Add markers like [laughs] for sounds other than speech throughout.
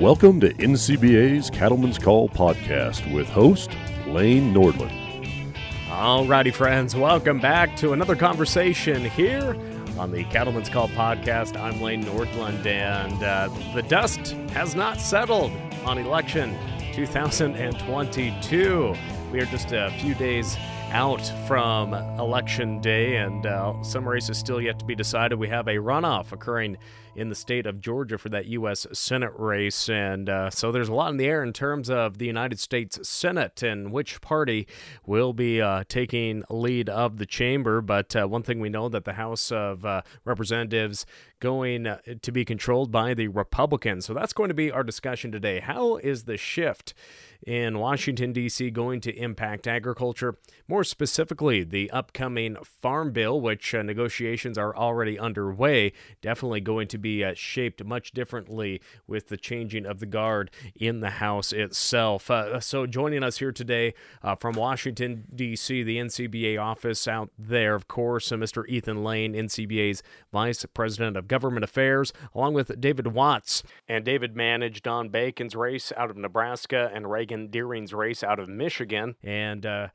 Welcome to NCBA's Cattleman's Call podcast with host Lane Nordlund. Alrighty, friends, welcome back to another conversation here on the Cattleman's Call podcast. I'm Lane Nordlund, and uh, the dust has not settled on election 2022. We are just a few days out from election day, and uh, some races still yet to be decided. We have a runoff occurring in the state of Georgia for that U.S. Senate race. And uh, so there's a lot in the air in terms of the United States Senate and which party will be uh, taking lead of the chamber. But uh, one thing we know that the House of uh, Representatives going uh, to be controlled by the Republicans. So that's going to be our discussion today. How is the shift in Washington, D.C. going to impact agriculture? More specifically, the upcoming Farm Bill, which uh, negotiations are already underway, definitely going to be uh, shaped much differently with the changing of the guard in the House itself. Uh, so, joining us here today uh, from Washington, D.C., the NCBA office out there, of course, uh, Mr. Ethan Lane, NCBA's Vice President of Government Affairs, along with David Watts. And David managed Don Bacon's race out of Nebraska and Reagan Deering's race out of Michigan and uh,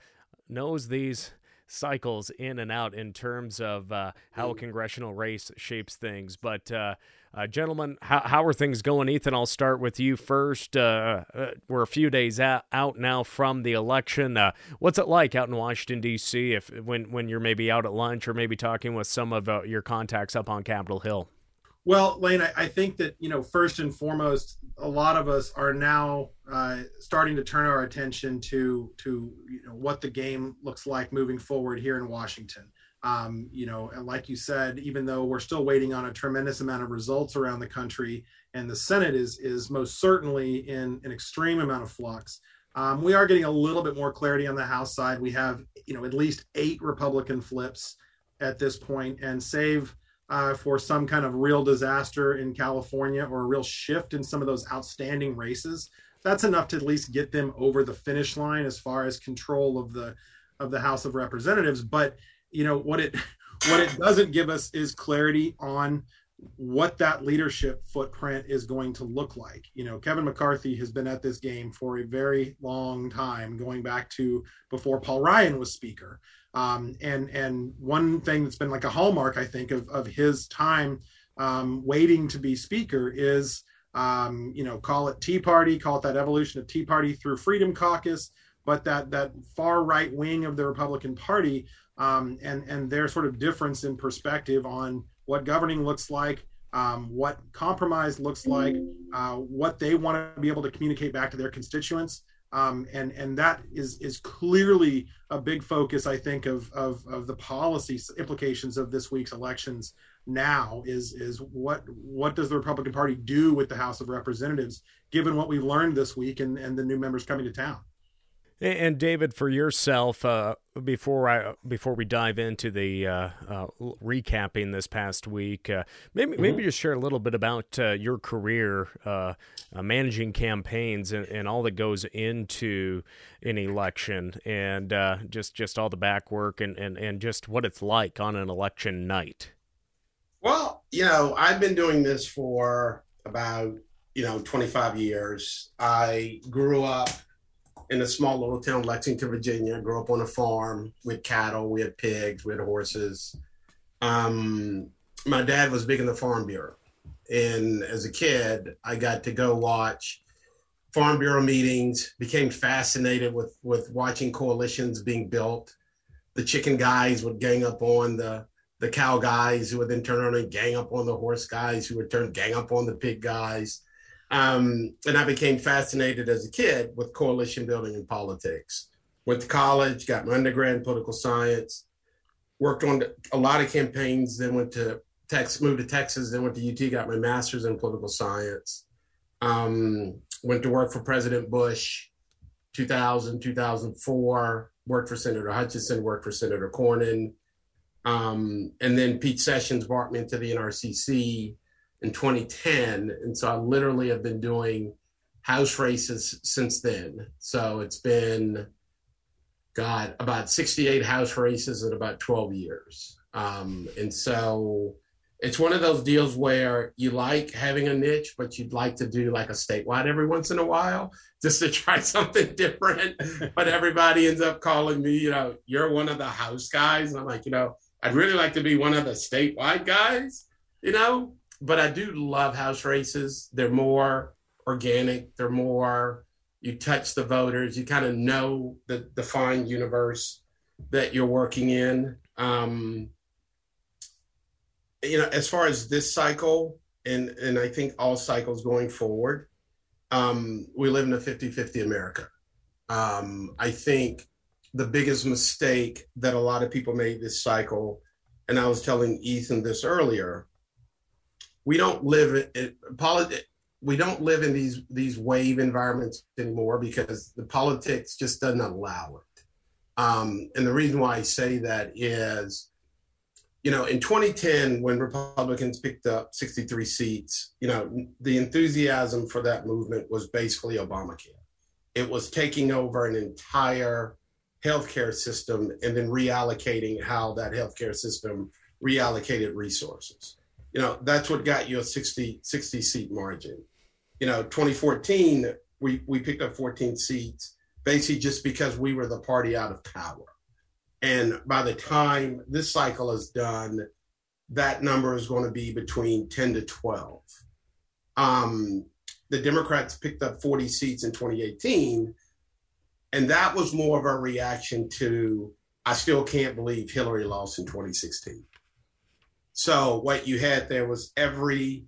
knows these cycles in and out in terms of uh, how a congressional race shapes things. But, uh, uh, gentlemen, how, how are things going? Ethan, I'll start with you first. Uh, uh, we're a few days out, out now from the election. Uh, what's it like out in Washington, D.C., if when, when you're maybe out at lunch or maybe talking with some of your contacts up on Capitol Hill? Well, Lane, I, I, think that you know first and foremost, a lot of us are now uh, starting to turn our attention to to you know what the game looks like moving forward here in Washington. Um, you know, and like you said, even though we're still waiting on a tremendous amount of results around the country, and the Senate is is most certainly in an extreme amount of flux. Um, we are getting a little bit more clarity on the House side. We have you know at least eight Republican flips at this point, and save uh, for some kind of real disaster in California or a real shift in some of those outstanding races, that's enough to at least get them over the finish line as far as control of the of the House of Representatives. But you know what it [laughs] what it doesn't give us is clarity on what that leadership footprint is going to look like. You know, Kevin McCarthy has been at this game for a very long time, going back to before Paul Ryan was Speaker. Um, and and one thing that's been like a hallmark, I think, of of his time um, waiting to be speaker is, um, you know, call it Tea Party, call it that evolution of Tea Party through Freedom Caucus, but that that far right wing of the Republican Party um, and and their sort of difference in perspective on what governing looks like, um, what compromise looks like, uh, what they want to be able to communicate back to their constituents um, and and that is is clearly a big focus, I think, of of of the policy implications of this week's elections. Now is is what what does the Republican Party do with the House of Representatives, given what we've learned this week and and the new members coming to town. And David, for yourself, uh, before I before we dive into the uh, uh, recapping this past week, uh, maybe mm-hmm. maybe just share a little bit about uh, your career uh, managing campaigns and, and, all that goes into an election, and just just all the back work and, and and just what it's like on an election night. Well, you know, I've been doing this for about you know 25 years. I grew up in a small little town, Lexington, Virginia. Grew up on a farm with cattle. We had pigs. We had horses. Um, my dad was big in the Farm Bureau, and as a kid, I got to go watch Farm Bureau meetings. Became fascinated with with watching coalitions being built. The chicken guys would gang up on the the cow guys, who would then turn around and gang up on the horse guys, who would turn gang up on the pig guys um, and I became fascinated as a kid with coalition building and politics. Went to college, got my undergrad in political science, worked on a lot of campaigns, then went to Texas, moved to Texas, then went to UT, got my master's in political science. Um, went to work for President Bush 2000, 2004, worked for Senator Hutchinson, worked for Senator Cornyn. Um, and then Pete Sessions brought me into the NRCC in 2010. And so I literally have been doing house races since then. So it's been, God, about 68 house races in about 12 years. Um, and so it's one of those deals where you like having a niche, but you'd like to do like a statewide every once in a while just to [laughs] try something different. but everybody ends up calling me, you know, you're one of the house guys. And I'm like, you know, I'd really like to be one of the statewide guys, you know, but I do love house races. They're more organic, they're more, you touch the voters, you kind of know the defined universe that you're working in. Um, you know, as far as this cycle, and and I think all cycles going forward, um, we live in a 50-50 America. Um, I think the biggest mistake that a lot of people made this cycle, and I was telling Ethan this earlier, we don't live in politics. We don't live in these these wave environments anymore because the politics just doesn't allow it. Um, and the reason why I say that is you know, in 2010, when Republicans picked up 63 seats, you know, the enthusiasm for that movement was basically Obamacare. It was taking over an entire healthcare system and then reallocating how that healthcare system reallocated resources. You know, that's what got you a 60, 60 seat margin. You know, 2014, we, we picked up 14 seats basically just because we were the party out of power and by the time this cycle is done, that number is going to be between 10 to 12. Um, the Democrats picked up 40 seats in 2018. And that was more of a reaction to, I still can't believe Hillary lost in 2016. So what you had there was every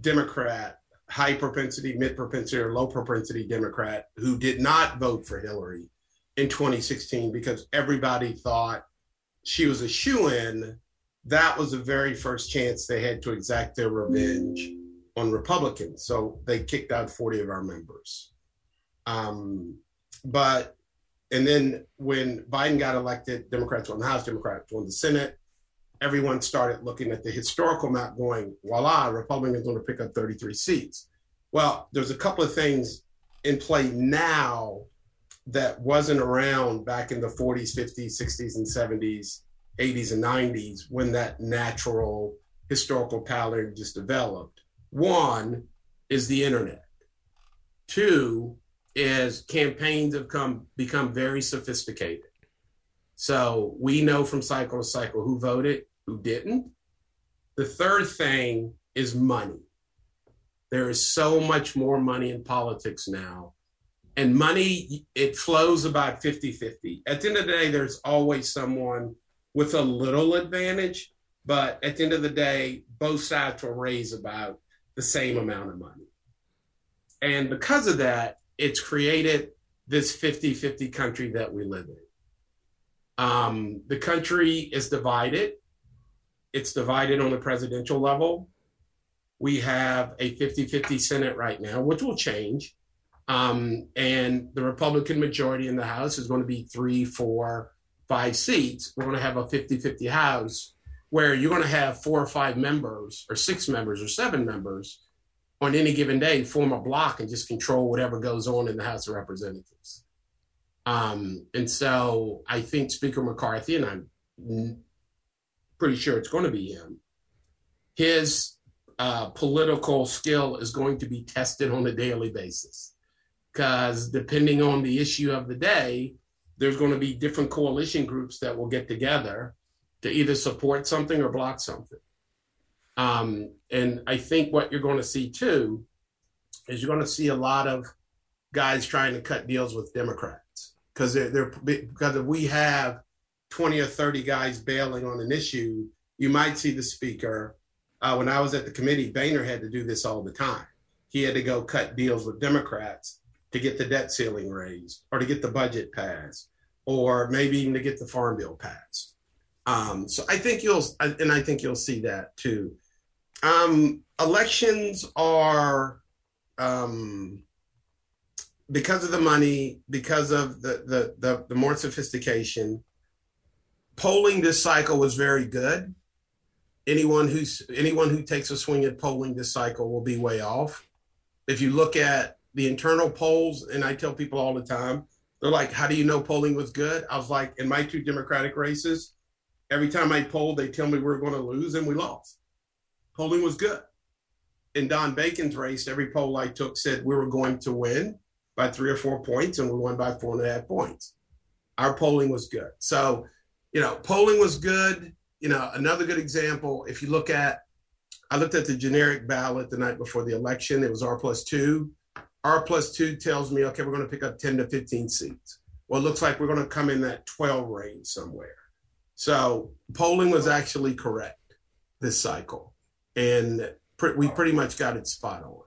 Democrat, high propensity, mid propensity, or low propensity Democrat who did not vote for Hillary in 2016 because everybody thought she was a shoo in. That was the very first chance they had to exact their revenge on Republicans. So they kicked out 40 of our members. Um, but, and then when Biden got elected, Democrats won the House, Democrats won the Senate. Everyone started looking at the historical map going, voila, Republicans going to pick up 33 seats. Well, there's a couple of things in play now that wasn't around back in the 40s, 50s, 60s, and 70s, 80s, and 90s when that natural historical pattern just developed. One is the internet. Two is campaigns have come become very sophisticated. So we know from cycle to cycle who voted, who didn't. The third thing is money. There is so much more money in politics now and money it flows about 50-50 at the end of the day there's always someone with a little advantage but at the end of the day both sides will raise about the same amount of money and because of that it's created this 50-50 country that we live in um, the country is divided it's divided on the presidential level we have a 50-50 senate right now which will change um, and the Republican majority in the House is going to be three, four, five seats. We're going to have a 50 50 House where you're going to have four or five members, or six members, or seven members on any given day form a block and just control whatever goes on in the House of Representatives. Um, and so I think Speaker McCarthy, and I'm pretty sure it's going to be him, his uh, political skill is going to be tested on a daily basis because depending on the issue of the day, there's going to be different coalition groups that will get together to either support something or block something. Um, and I think what you're going to see too is you're going to see a lot of guys trying to cut deals with Democrats because they're, they're because if we have 20 or 30 guys bailing on an issue, you might see the speaker. Uh, when I was at the committee, Boehner had to do this all the time. He had to go cut deals with Democrats to get the debt ceiling raised or to get the budget passed or maybe even to get the farm bill passed. Um, so I think you'll, and I think you'll see that too. Um, elections are, um, because of the money, because of the, the, the, the more sophistication, polling this cycle was very good. Anyone who's anyone who takes a swing at polling this cycle will be way off. If you look at the internal polls, and I tell people all the time, they're like, "How do you know polling was good?" I was like, in my two Democratic races, every time I polled, they tell me we're going to lose, and we lost. polling was good. In Don Bacon's race, every poll I took said we were going to win by three or four points, and we won by four and a half points. Our polling was good. So, you know, polling was good. You know, another good example, if you look at, I looked at the generic ballot the night before the election, it was R plus two. R plus two tells me, okay, we're going to pick up 10 to 15 seats. Well, it looks like we're going to come in that 12 range somewhere. So polling was actually correct this cycle. And we pretty much got it spot on.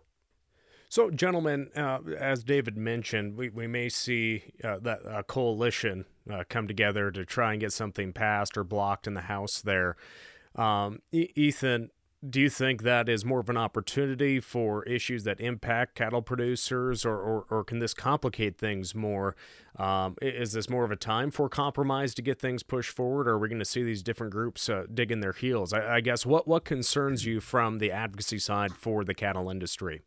So, gentlemen, uh, as David mentioned, we, we may see uh, that uh, coalition uh, come together to try and get something passed or blocked in the House there. Um, e- Ethan, do you think that is more of an opportunity for issues that impact cattle producers, or, or, or can this complicate things more? Um, is this more of a time for compromise to get things pushed forward, or are we going to see these different groups uh, digging their heels? I, I, guess what, what concerns you from the advocacy side for the cattle industry?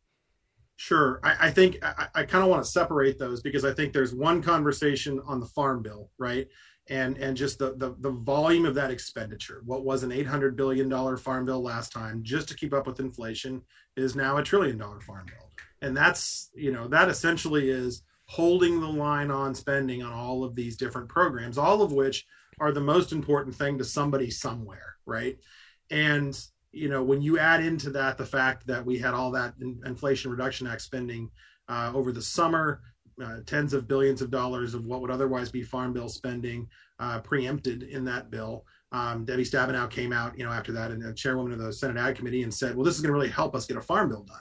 Sure. I, I think I, I kind of want to separate those because I think there's one conversation on the farm bill, right? And and just the, the the volume of that expenditure. What was an 800 billion dollar farm bill last time, just to keep up with inflation, is now a trillion dollar farm bill. And that's you know that essentially is holding the line on spending on all of these different programs, all of which are the most important thing to somebody somewhere, right? And you know, when you add into that the fact that we had all that in, Inflation Reduction Act spending uh, over the summer, uh, tens of billions of dollars of what would otherwise be farm bill spending uh, preempted in that bill. Um, Debbie Stabenow came out, you know, after that, and the chairwoman of the Senate Ag Committee, and said, "Well, this is going to really help us get a farm bill done."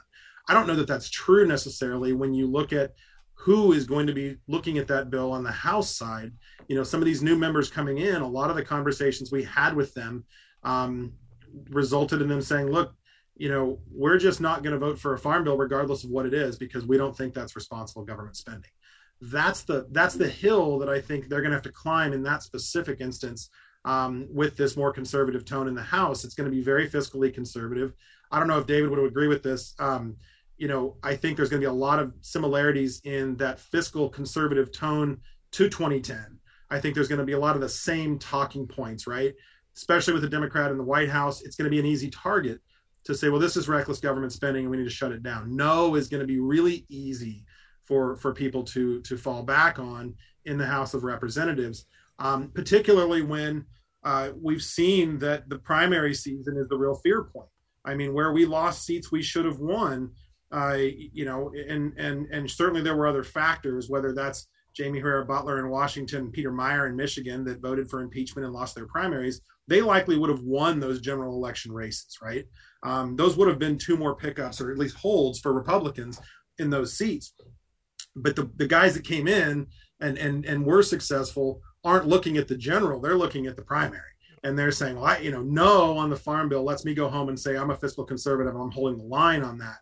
I don't know that that's true necessarily when you look at who is going to be looking at that bill on the House side. You know, some of these new members coming in, a lot of the conversations we had with them um, resulted in them saying, look, you know, we're just not going to vote for a farm bill regardless of what it is because we don't think that's responsible government spending. That's the that's the hill that I think they're going to have to climb in that specific instance um, with this more conservative tone in the House. It's going to be very fiscally conservative. I don't know if David would agree with this. Um, you know, I think there's going to be a lot of similarities in that fiscal conservative tone to 2010. I think there's going to be a lot of the same talking points, right? Especially with a Democrat in the White House, it's going to be an easy target to say, well, this is reckless government spending and we need to shut it down. No is going to be really easy for for people to to fall back on in the House of Representatives, um, particularly when uh, we've seen that the primary season is the real fear point. I mean, where we lost seats we should have won, uh, you know, and and and certainly there were other factors, whether that's Jaime Herrera Beutler in Washington, Peter Meijer in Michigan that voted for impeachment and lost their primaries, they likely would have won those general election races, right? Um, those would have been two more pickups or at least holds for Republicans in those seats. But the, the guys that came in and, and, and were successful aren't looking at the general, they're looking at the primary. And they're saying, well, I, you know, no on the farm bill lets me go home and say I'm a fiscal conservative. I'm holding the line on that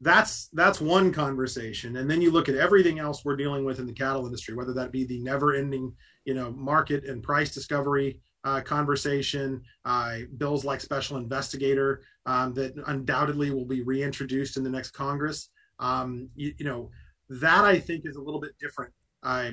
that's that's one conversation. And then you look at everything else we're dealing with in the cattle industry whether that be the never ending you know market and price discovery uh, conversation uh, bills like special investigator um, that undoubtedly will be reintroduced in the next congress. Um, you, you, know that i think is a little bit different uh,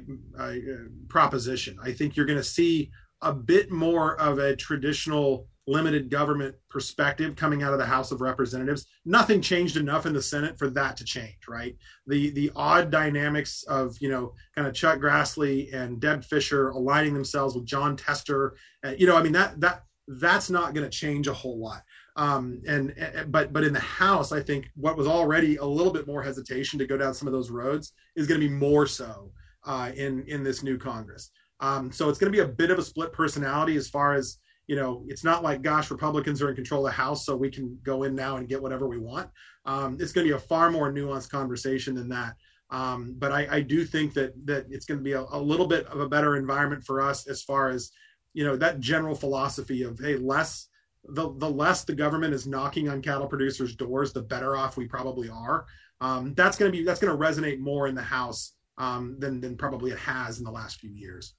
proposition. I think you're going to see a bit more of a traditional limited government perspective coming out of the House of Representatives. Nothing changed enough in the Senate for that to change, right? The the odd dynamics of you know kind of Chuck Grassley and Deb Fischer aligning themselves with Jon Tester, uh, you know, I mean that that that's not going to change a whole lot. Um, and, and but but in the House, I think what was already a little bit more hesitation to go down some of those roads is going to be more so uh, in in this new Congress. Um, so it's going to be a bit of a split personality as far as you know, it's not like, gosh, Republicans are in control of the House, so we can go in now and get whatever we want. Um, it's going to be a far more nuanced conversation than that. Um, but I, I, do think that that it's going to be a, a, little bit of a better environment for us as far as you know that general philosophy of hey, less the the less the government is knocking on cattle producers' doors, the better off we probably are. Um, that's going to be that's going to resonate more in the House um, than than probably it has in the last few years.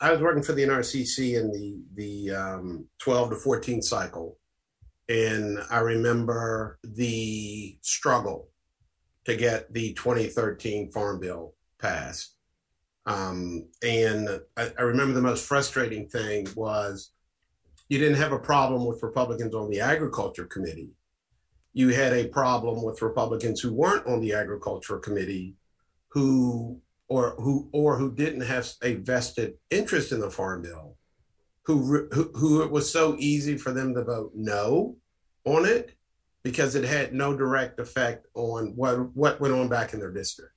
I was working for the NRCC in the the um, 12 to 14 cycle, and I remember the struggle to get the 2013 Farm Bill passed. Um, and I, I, remember the most frustrating thing was you didn't have a problem with Republicans on the Agriculture Committee. You had a problem with Republicans who weren't on the Agriculture Committee, who or who or who didn't have a vested interest in the Farm Bill, who who, who it was so easy for them to vote no on it because it had no direct effect on what what went on back in their district.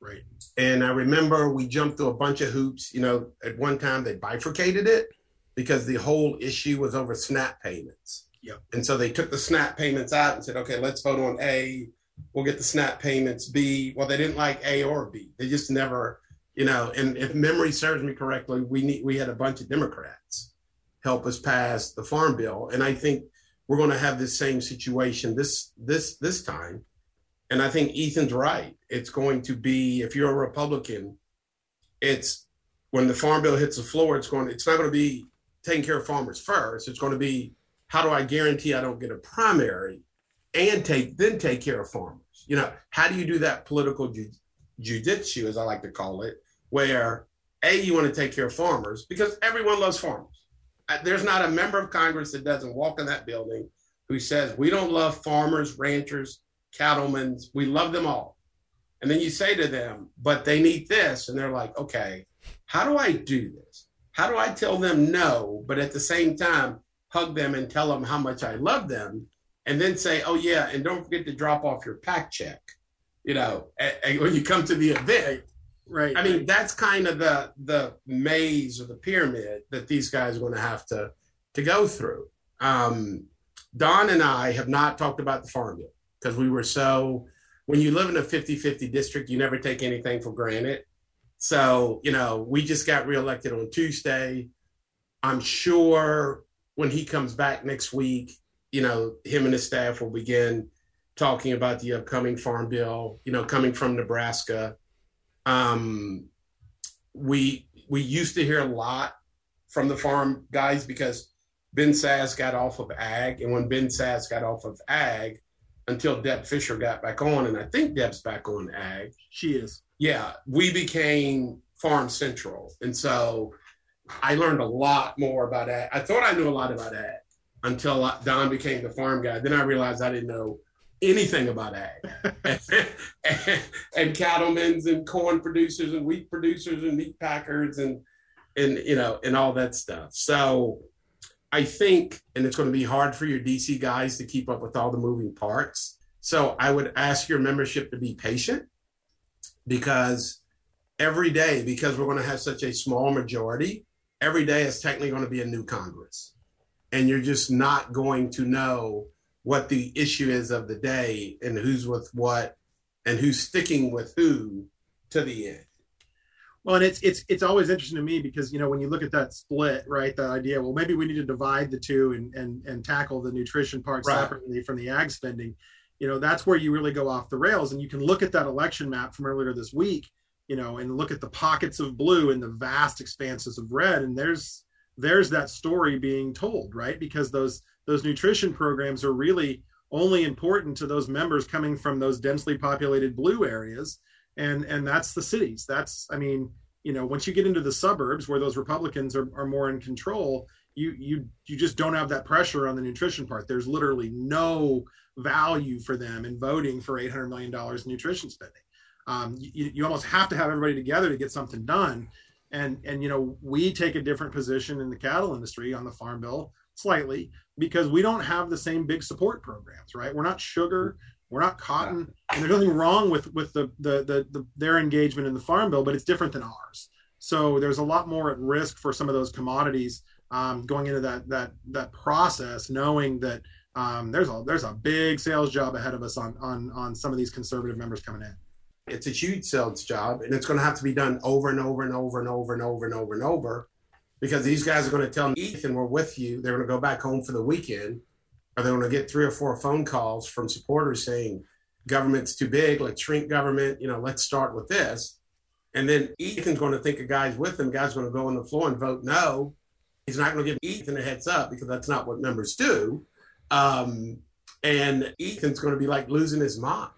Right. And I remember we jumped through a bunch of hoops. You know, at one time they bifurcated it because the whole issue was over SNAP payments. Yep. And so they took the SNAP payments out and said, okay, let's vote on A. We'll get the SNAP payments. B. Well, they didn't like A or B. They just never, you know. And if memory serves me correctly, we need we had a bunch of Democrats help us pass the farm bill, and I think we're going to have this same situation this this this time. And I think Ethan's right. It's going to be if you're a Republican, it's when the farm bill hits the floor, it's going. It's not going to be taking care of farmers first. It's going to be how do I guarantee I don't get a primary and take then take care of farmers? You know, how do you do that political ju- as I like to call it, where a you want to take care of farmers because everyone loves farmers. Uh, there's not a member of Congress that doesn't walk in that building who says we don't love farmers, ranchers, cattlemen. We love them all. And then you say to them, but they need this, and they're like, okay, how do I do this? How do I tell them no, but at the same time hug them and tell them how much I love them, and then say, oh yeah, and don't forget to drop off your PAC check, you know, when you come to the event. Right. I mean, that's kind of the the maze or the pyramid that these guys are going to have to to go through. Um, Don and I have not talked about the farm yet because we were so when you live in a 50-50 district, you never take anything for granted. So, you know, we just got reelected on Tuesday. I'm sure when he comes back next week, you know, him and his staff will begin talking about the upcoming farm bill, you know, coming from Nebraska. Um, we we used to hear a lot from the farm guys because Ben Sasse got off of ag, and when Ben Sasse got off of ag, until Deb Fischer got back on, and I think Deb's back on ag. She is. Yeah, we became Farm Central, and so I learned a lot more about ag. I thought I knew a lot about ag until Don became the farm guy. Then I realized I didn't know anything about ag and, [laughs] and cattlemen's and corn producers and wheat producers and meat packers and and you know and all that stuff. So I think, and it's going to be hard for your DC guys to keep up with all the moving parts. So I would ask your membership to be patient because every day, because we're going to have such a small majority, every day is technically going to be a new Congress. And you're just not going to know what the issue is of the day and who's with what and who's sticking with who to the end. Well, and it's it's it's always interesting to me because you know when you look at that split, right? That idea, well, maybe we need to divide the two and and and tackle the nutrition part right. separately from the ag spending. You know, that's where you really go off the rails, and you can look at that election map from earlier this week, you know, and look at the pockets of blue and the vast expanses of red, and there's there's that story being told, right? Because those those nutrition programs are really only important to those members coming from those densely populated blue areas. And and that's the cities. That's i mean you know once you get into the suburbs where those republicans are, are more in control you you you just don't have that pressure on the nutrition part. There's literally no value for them in voting for 800 million dollars in nutrition spending. Um, you, you almost have to have everybody together to get something done and and you know we take a different position in the cattle industry on the farm bill slightly because we don't have the same big support programs right we're not sugar we're not cotton, and there's nothing wrong with with the, the the, the their engagement in the farm bill, but it's different than ours. So there's a lot more at risk for some of those commodities um, going into that that that process, knowing that um, there's a there's a big sales job ahead of us on on on some of these conservative members coming in. It's a huge sales job, and it's going to have to be done over and over and over and over and over and over and over, because these guys are going to tell Ethan, "We're with you." They're going to go back home for the weekend are they're going to get three or four phone calls from supporters saying government's too big let's shrink government you know let's start with this. And then ethan's going to think a guy's with him guy's going to go on the floor and vote no. He's not going to give ethan a heads up because that's not what members do. Um, and ethan's going to be like losing his mind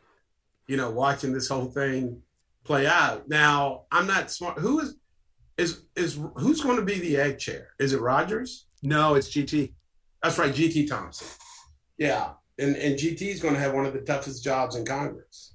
you know watching this whole thing play out now i'm not smart who is is is who's going to be the ag chair is it rogers No, it's GT. That's right, GT Thompson. Yeah, and and GT is going to have one of the toughest jobs in Congress.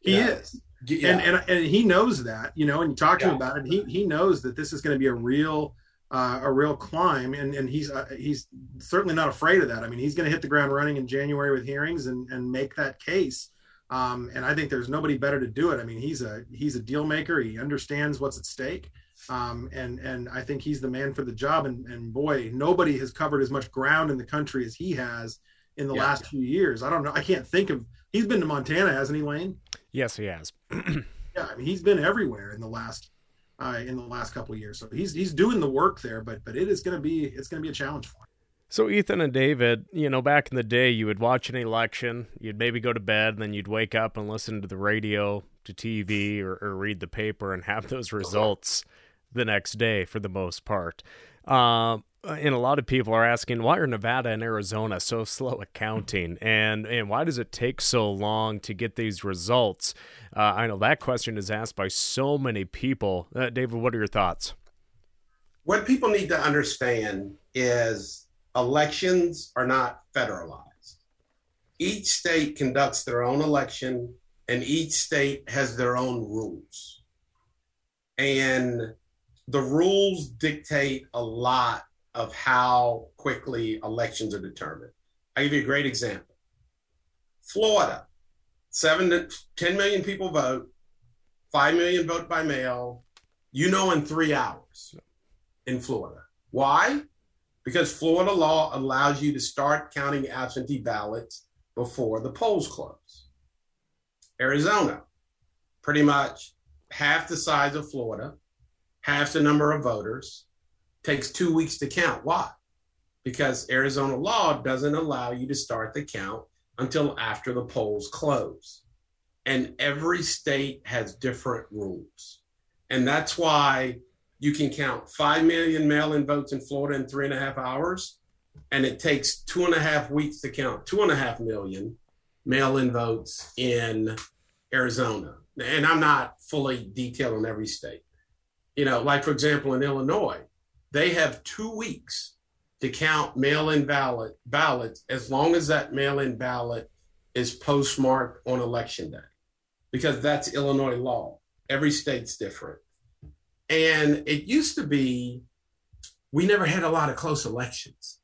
He is, yeah. and, and and he knows that. You know, and you talk to yeah. him about it. He he knows that this is going to be a real. Uh, a real climb, and and he's uh, he's certainly not afraid of that. I mean, he's going to hit the ground running in January with hearings and and make that case. Um, and I think there's nobody better to do it. I mean, he's a he's a deal maker. He understands what's at stake, um, and and I think he's the man for the job. And, and boy, nobody has covered as much ground in the country as he has in the yeah. last few years. I don't know. I can't think of. He's been to Montana, hasn't he, Lane? Yes, he has. [clears throat] yeah, I mean, he's been everywhere in the last uh, in the last couple of years. So he's he's doing the work there. But but it is going to be it's going to be a challenge for him. So Ethan and David, you know, back in the day, you would watch an election, you'd maybe go to bed, and then you'd wake up and listen to the radio, to TV, or, or read the paper, and have those [laughs] results the next day for the most part. Um, and a lot of people are asking why are Nevada and Arizona so slow at counting, and and why does it take so long to get these results? Uh, I know that question is asked by so many people. Uh, David, what are your thoughts? What people need to understand is elections are not federalized. Each state conducts their own election, and each state has their own rules. And the rules dictate a lot of how quickly elections are determined. I'll give you a great example. Florida, seven to 10 million people vote, 5 million vote by mail, you know, in three hours in Florida. Why? Because Florida law allows you to start counting absentee ballots before the polls close. Arizona, pretty much half the size of Florida, half the number of voters, takes two weeks to count. Why? Because Arizona law doesn't allow you to start the count until after the polls close. And every state has different rules. And that's why you can count 5 million mail in votes in Florida in three and a half hours. And it takes two and a half weeks to count two and a half million mail in votes in Arizona. And I'm not fully detailed on every state. You know, like for example, in Illinois, they have two weeks to count mail-in ballot ballots as long as that mail-in ballot is postmarked on election day because that's illinois law every state's different and it used to be we never had a lot of close elections.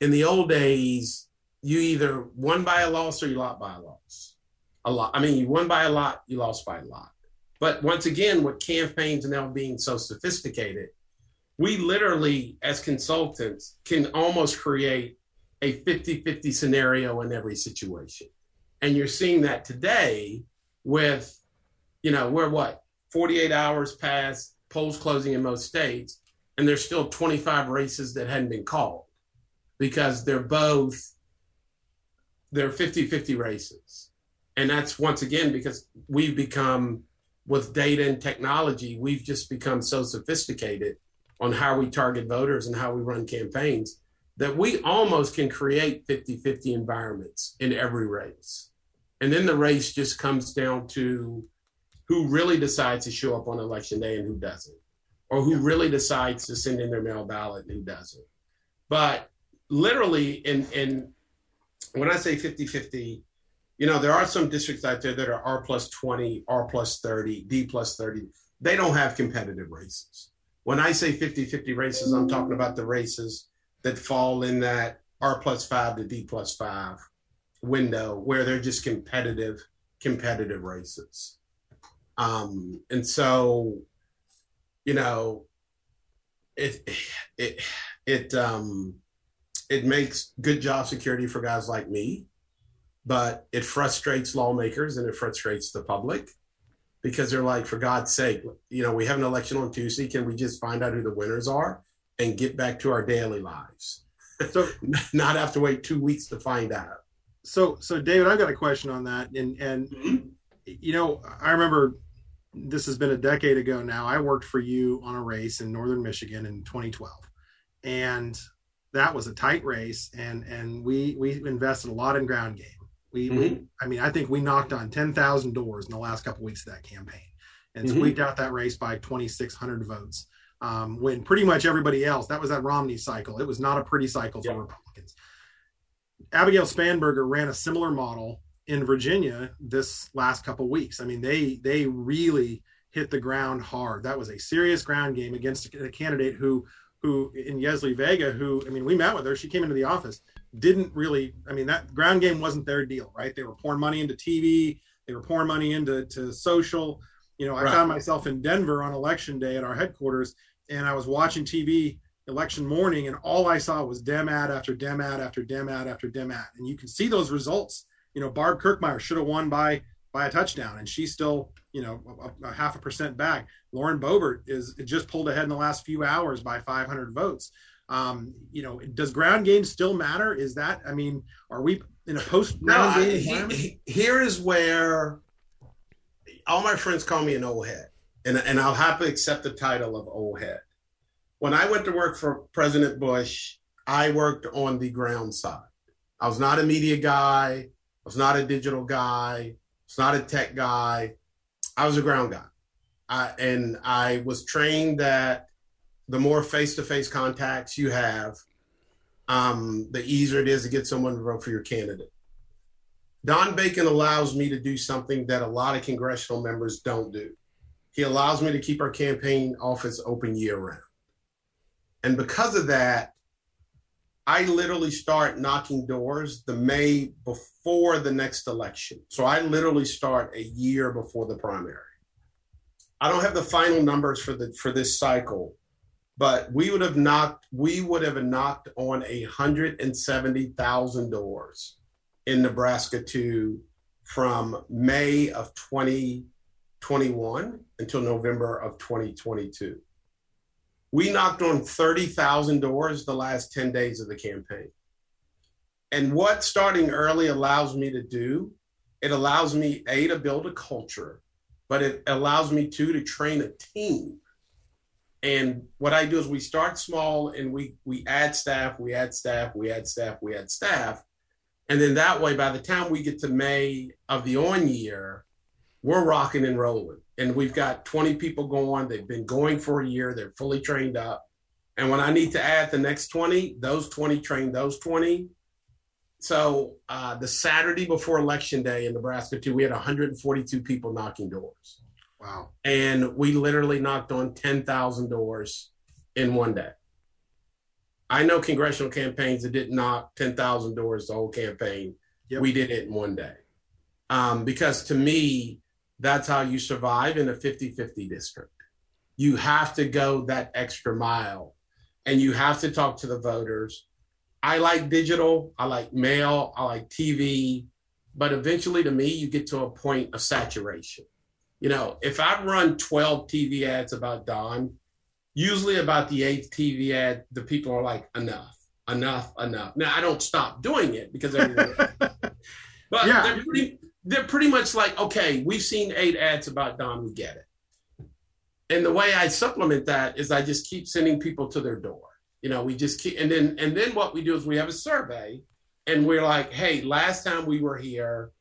In the old days you either won by a loss or you lost by a loss. A lot i mean you won by a lot you lost by a lot. But once again with campaigns now being so sophisticated we literally, as consultants, can almost create a 50 50 scenario in every situation. And you're seeing that today with, you know, we're what, 48 hours past polls closing in most states, and there's still 25 races that hadn't been called because they're both, they're 50 50 races. And that's once again because we've become, with data and technology, we've just become so sophisticated on how we target voters and how we run campaigns that we almost can create 50 50 environments in every race. And then the race just comes down to who really decides to show up on election day and who doesn't, or who really decides to send in their mail ballot and who doesn't. But literally, in, in when I say 50 50, you know, there are some districts out there that are R plus 20, R plus 30, D plus 30. They don't have competitive races. When I say 50 50 races, I'm talking about the races that fall in that R plus five to D plus five window where they're just competitive, competitive races. Um, and so, you know, it, it, it, um, it makes good job security for guys like me, but it frustrates lawmakers and it frustrates the public because they're like, for God's sake, you know, we have an election on Tuesday. Can we just find out who the winners are and get back to our daily lives? So [laughs] not have to wait two weeks to find out. So, so David, I've got a question on that, and and mm-hmm. you know, I remember this has been a decade ago now. I worked for you on a race in northern Michigan in 2012, and that was a tight race, and and we we invested a lot in ground game. We, mm-hmm. we I mean, I think we knocked on 10,000 doors in the last couple of weeks of that campaign and mm-hmm. squeaked out that race by 2,600 votes. um, when pretty much everybody else, that was that Romney cycle. It was not a pretty cycle for Republicans. Abigail Spanberger ran a similar model in Virginia this last couple weeks. I mean, they they really hit the ground hard. That was a serious ground game against a, candidate who who in Yesli Vega, who I mean, we met with her. She came into the office, didn't really. I mean, that ground game wasn't their deal, right? They were pouring money into TV, they were pouring money into to social. You know, I right. found myself in Denver on election day at our headquarters, and I was watching TV election morning, and all I saw was Dem ad after Dem ad after Dem ad after Dem ad, and you can see those results. You know, Barb Kirkmeyer should have won by by a touchdown, and she's still, you know, a, a, half a percent back. Lauren Boebert is just pulled ahead in the last few hours by 500 votes. Um, you know, does ground game still matter? Is that, I mean, are we in a post ground no, game? he, here is where all my friends call me an old head, and, and I'll happily accept the title of old head. When I went to work for President Bush, I worked on the ground side. I was not a media guy. I was not a digital guy. It's not a tech guy. I was a ground guy. I, and I was trained that the more face to face contacts you have, um, the easier it is to get someone to vote for your candidate. Don Bacon allows me to do something that a lot of congressional members don't do. He allows me to keep our campaign office open year round. And because of that, I literally start knocking doors the May before the next election. So I literally start a year before the primary. I don't have the final numbers for the for this cycle, but we would have knocked we would have knocked on a hundred and seventy thousand doors in Nebraska to from May of 2021 until November of 2022. We knocked on 30,000 doors the last 10 days of the campaign. And what starting early allows me to do, it allows me, A, to build a culture, but it allows me, too, to train a team. And what I do is we start small and we we add staff, we add staff, we add staff, we add staff. And then that way, by the time we get to May of the on year, we're rocking and rolling and we've got 20 people going. They've been going for a year. They're fully trained up. And when I need to add the next 20, those 20 train those 20. So uh, the Saturday before election day in Nebraska, too, we had 142 people knocking doors. Wow. And we literally knocked on 10,000 doors in one day. I know congressional campaigns that didn't knock 10,000 doors the whole campaign. Yep. We did it in one day. Um, because to me, that's how you survive in a 50 50 district. You have to go that extra mile and you have to talk to the voters. I like digital, I like mail, I like TV, but eventually to me, you get to a point of saturation. You know, if I run 12 TV ads about Don, usually about the eighth TV ad, the people are like, enough, enough, enough. Now, I don't stop doing it because everyone, [laughs] but yeah. they're pretty, they're pretty much like, okay, we've seen eight ads about Don, we get it. And the way I supplement that is I just keep sending people to their door. You know, we just keep, and then and then what we do is we have a survey, and we're like, hey, last time we were here,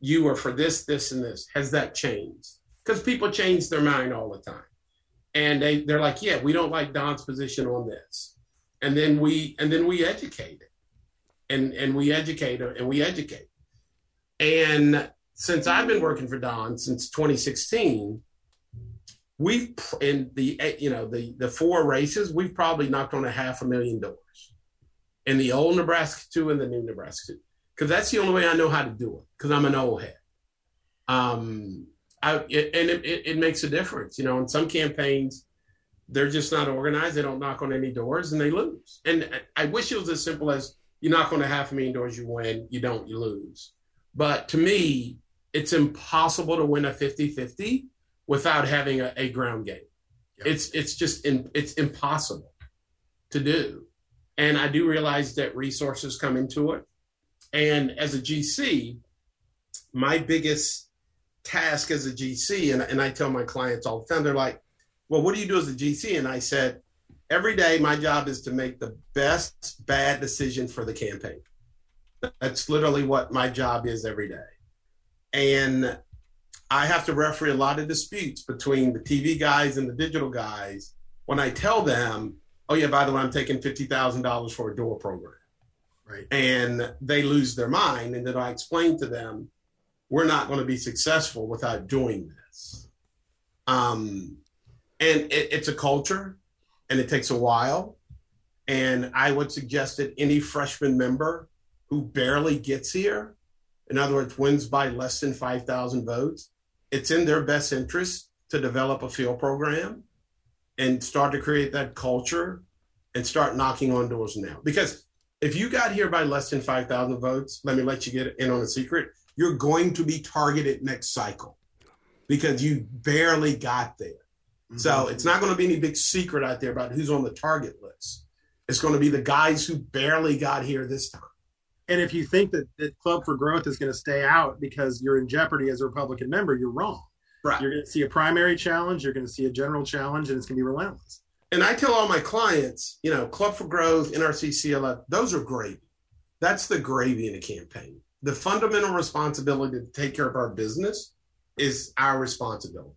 you were for this, this, and this. Has that changed? Because people change their mind all the time, and they they're like, yeah, we don't like Don's position on this, and then we and then we educate it, and and we educate and we educate and since I've been working for Don since 2016, we've in the you know the the four races we've probably knocked on a half a million doors in the old Nebraska two and the new Nebraska two because that's the only way I know how to do it because I'm an old head. Um, I it, and it, it, it makes a difference, you know. In some campaigns, they're just not organized. They don't knock on any doors and they lose. And I wish it was as simple as you knock on a half a million doors, you win. You don't, you lose. But to me, it's impossible to win a 50-50 without having a, a ground game. Yep. It's it's just in, it's impossible to do. And I do realize that resources come into it. And as a GC, my biggest task as a GC, and, and I tell my clients all the time, they're like, well, what do you do as a GC? And I said, every day my job is to make the best bad decision for the campaign. That's literally what my job is every day. And I have to referee a lot of disputes between the TV guys and the digital guys when I tell them, oh, yeah, by the way, I'm taking $50,000 for a door program. Right. And they lose their mind. And then I explain to them, we're not going to be successful without doing this. Um, and it, it's a culture and it takes a while. And I would suggest that any freshman member who barely gets here, in other words, wins by less than 5,000 votes, it's in their best interest to develop a field program and start to create that culture and start knocking on doors now. Because if you got here by less than 5,000 votes, let me let you get in on a secret, you're going to be targeted next cycle because you barely got there. Mm-hmm. So it's not going to be any big secret out there about who's on the target list. It's going to be the guys who barely got here this time. And if you think that, that Club for Growth is going to stay out because you're in jeopardy as a Republican member, you're wrong. Right. You're going to see a primary challenge, you're going to see a general challenge, and it's going to be relentless. And I tell all my clients, you know, Club for Growth, NRCC, CLF, those are gravy. That's the gravy in a campaign. The fundamental responsibility to take care of our business is our responsibility.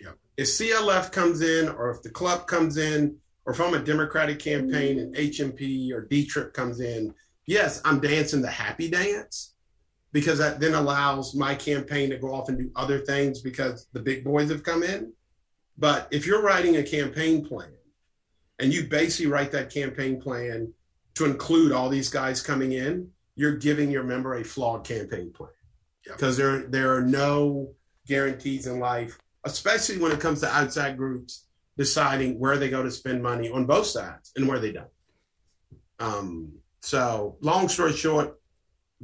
Yep. If CLF comes in, or if the club comes in, or from a Democratic campaign and HMP or D Trip comes in, yes, I'm dancing the happy dance because that then allows my campaign to go off and do other things because the big boys have come in. But if you're writing a campaign plan and you basically write that campaign plan to include all these guys coming in, you're giving your member a flawed campaign plan because yep. there there are no guarantees in life, especially when it comes to outside groups deciding where they go to spend money on both sides and where they don't. Um, so, long story short,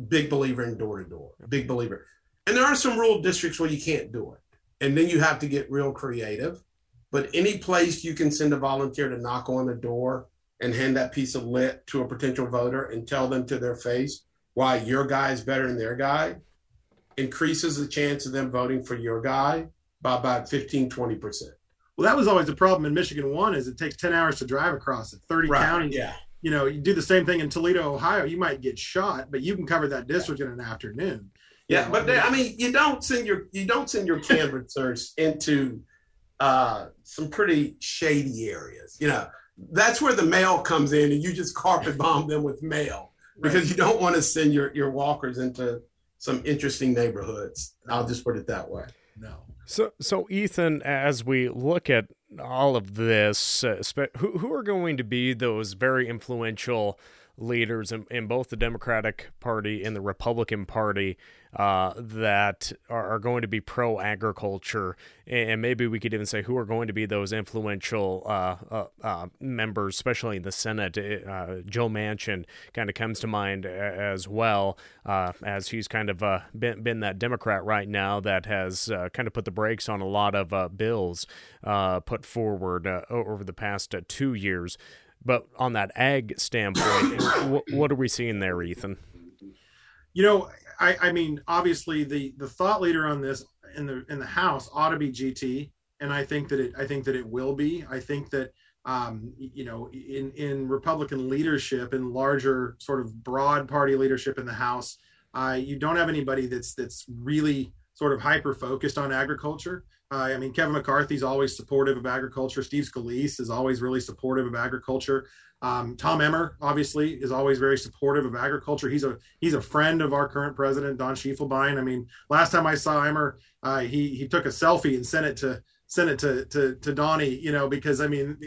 big believer in door to door, big believer. And there are some rural districts where you can't do it. And then you have to get real creative. But any place you can send a volunteer to knock on the door and hand that piece of lit to a potential voter and tell them to their face why your guy is better than their guy increases the chance of them voting for your guy by about 15, 20%. Well, that was always the problem in Michigan one is it takes 10 hours to drive across it, 30 right. counties. Yeah. You know, you do the same thing in Toledo, Ohio, you might get shot, but you can cover that district in an afternoon. Yeah, know? but they, I mean, you don't send your you don't send your canvassers [laughs] into uh, some pretty shady areas. You know, that's where the mail comes in, and you just carpet bomb them with mail because right. you don't want to send your your walkers into some interesting neighborhoods. I'll just put it that way. No. So, so Ethan, as we look at all of this, uh, who who are going to be those very influential leaders in, in both the Democratic Party and the Republican Party uh, that are, are, going to be pro agriculture, and maybe we could even say who are going to be those influential uh, uh, uh members, especially in the Senate. Uh, Joe Manchin kind of comes to mind as well, uh, as he's kind of been, been, that Democrat right now that has kind of put the brakes on a lot of bills put forward over the past two years. But on that ag standpoint, what, what are we seeing there, Ethan? You know, I, I mean, obviously the the thought leader on this in the in the House ought to be GT, and I think that it I think that it will be. I think that um, you know in in Republican leadership and larger sort of broad party leadership in the House, uh, you don't have anybody that's that's really sort of hyper focused on agriculture. Uh, I mean, Kevin McCarthy's always supportive of agriculture. Steve Scalise is always really supportive of agriculture. Um, Tom Emmer, obviously, is always very supportive of agriculture. He's a he's a friend of our current president, Don Schiefelbein. I mean, last time I saw Emmer, uh, he he took a selfie and sent it to sent it to to to Donnie. You know, because I mean,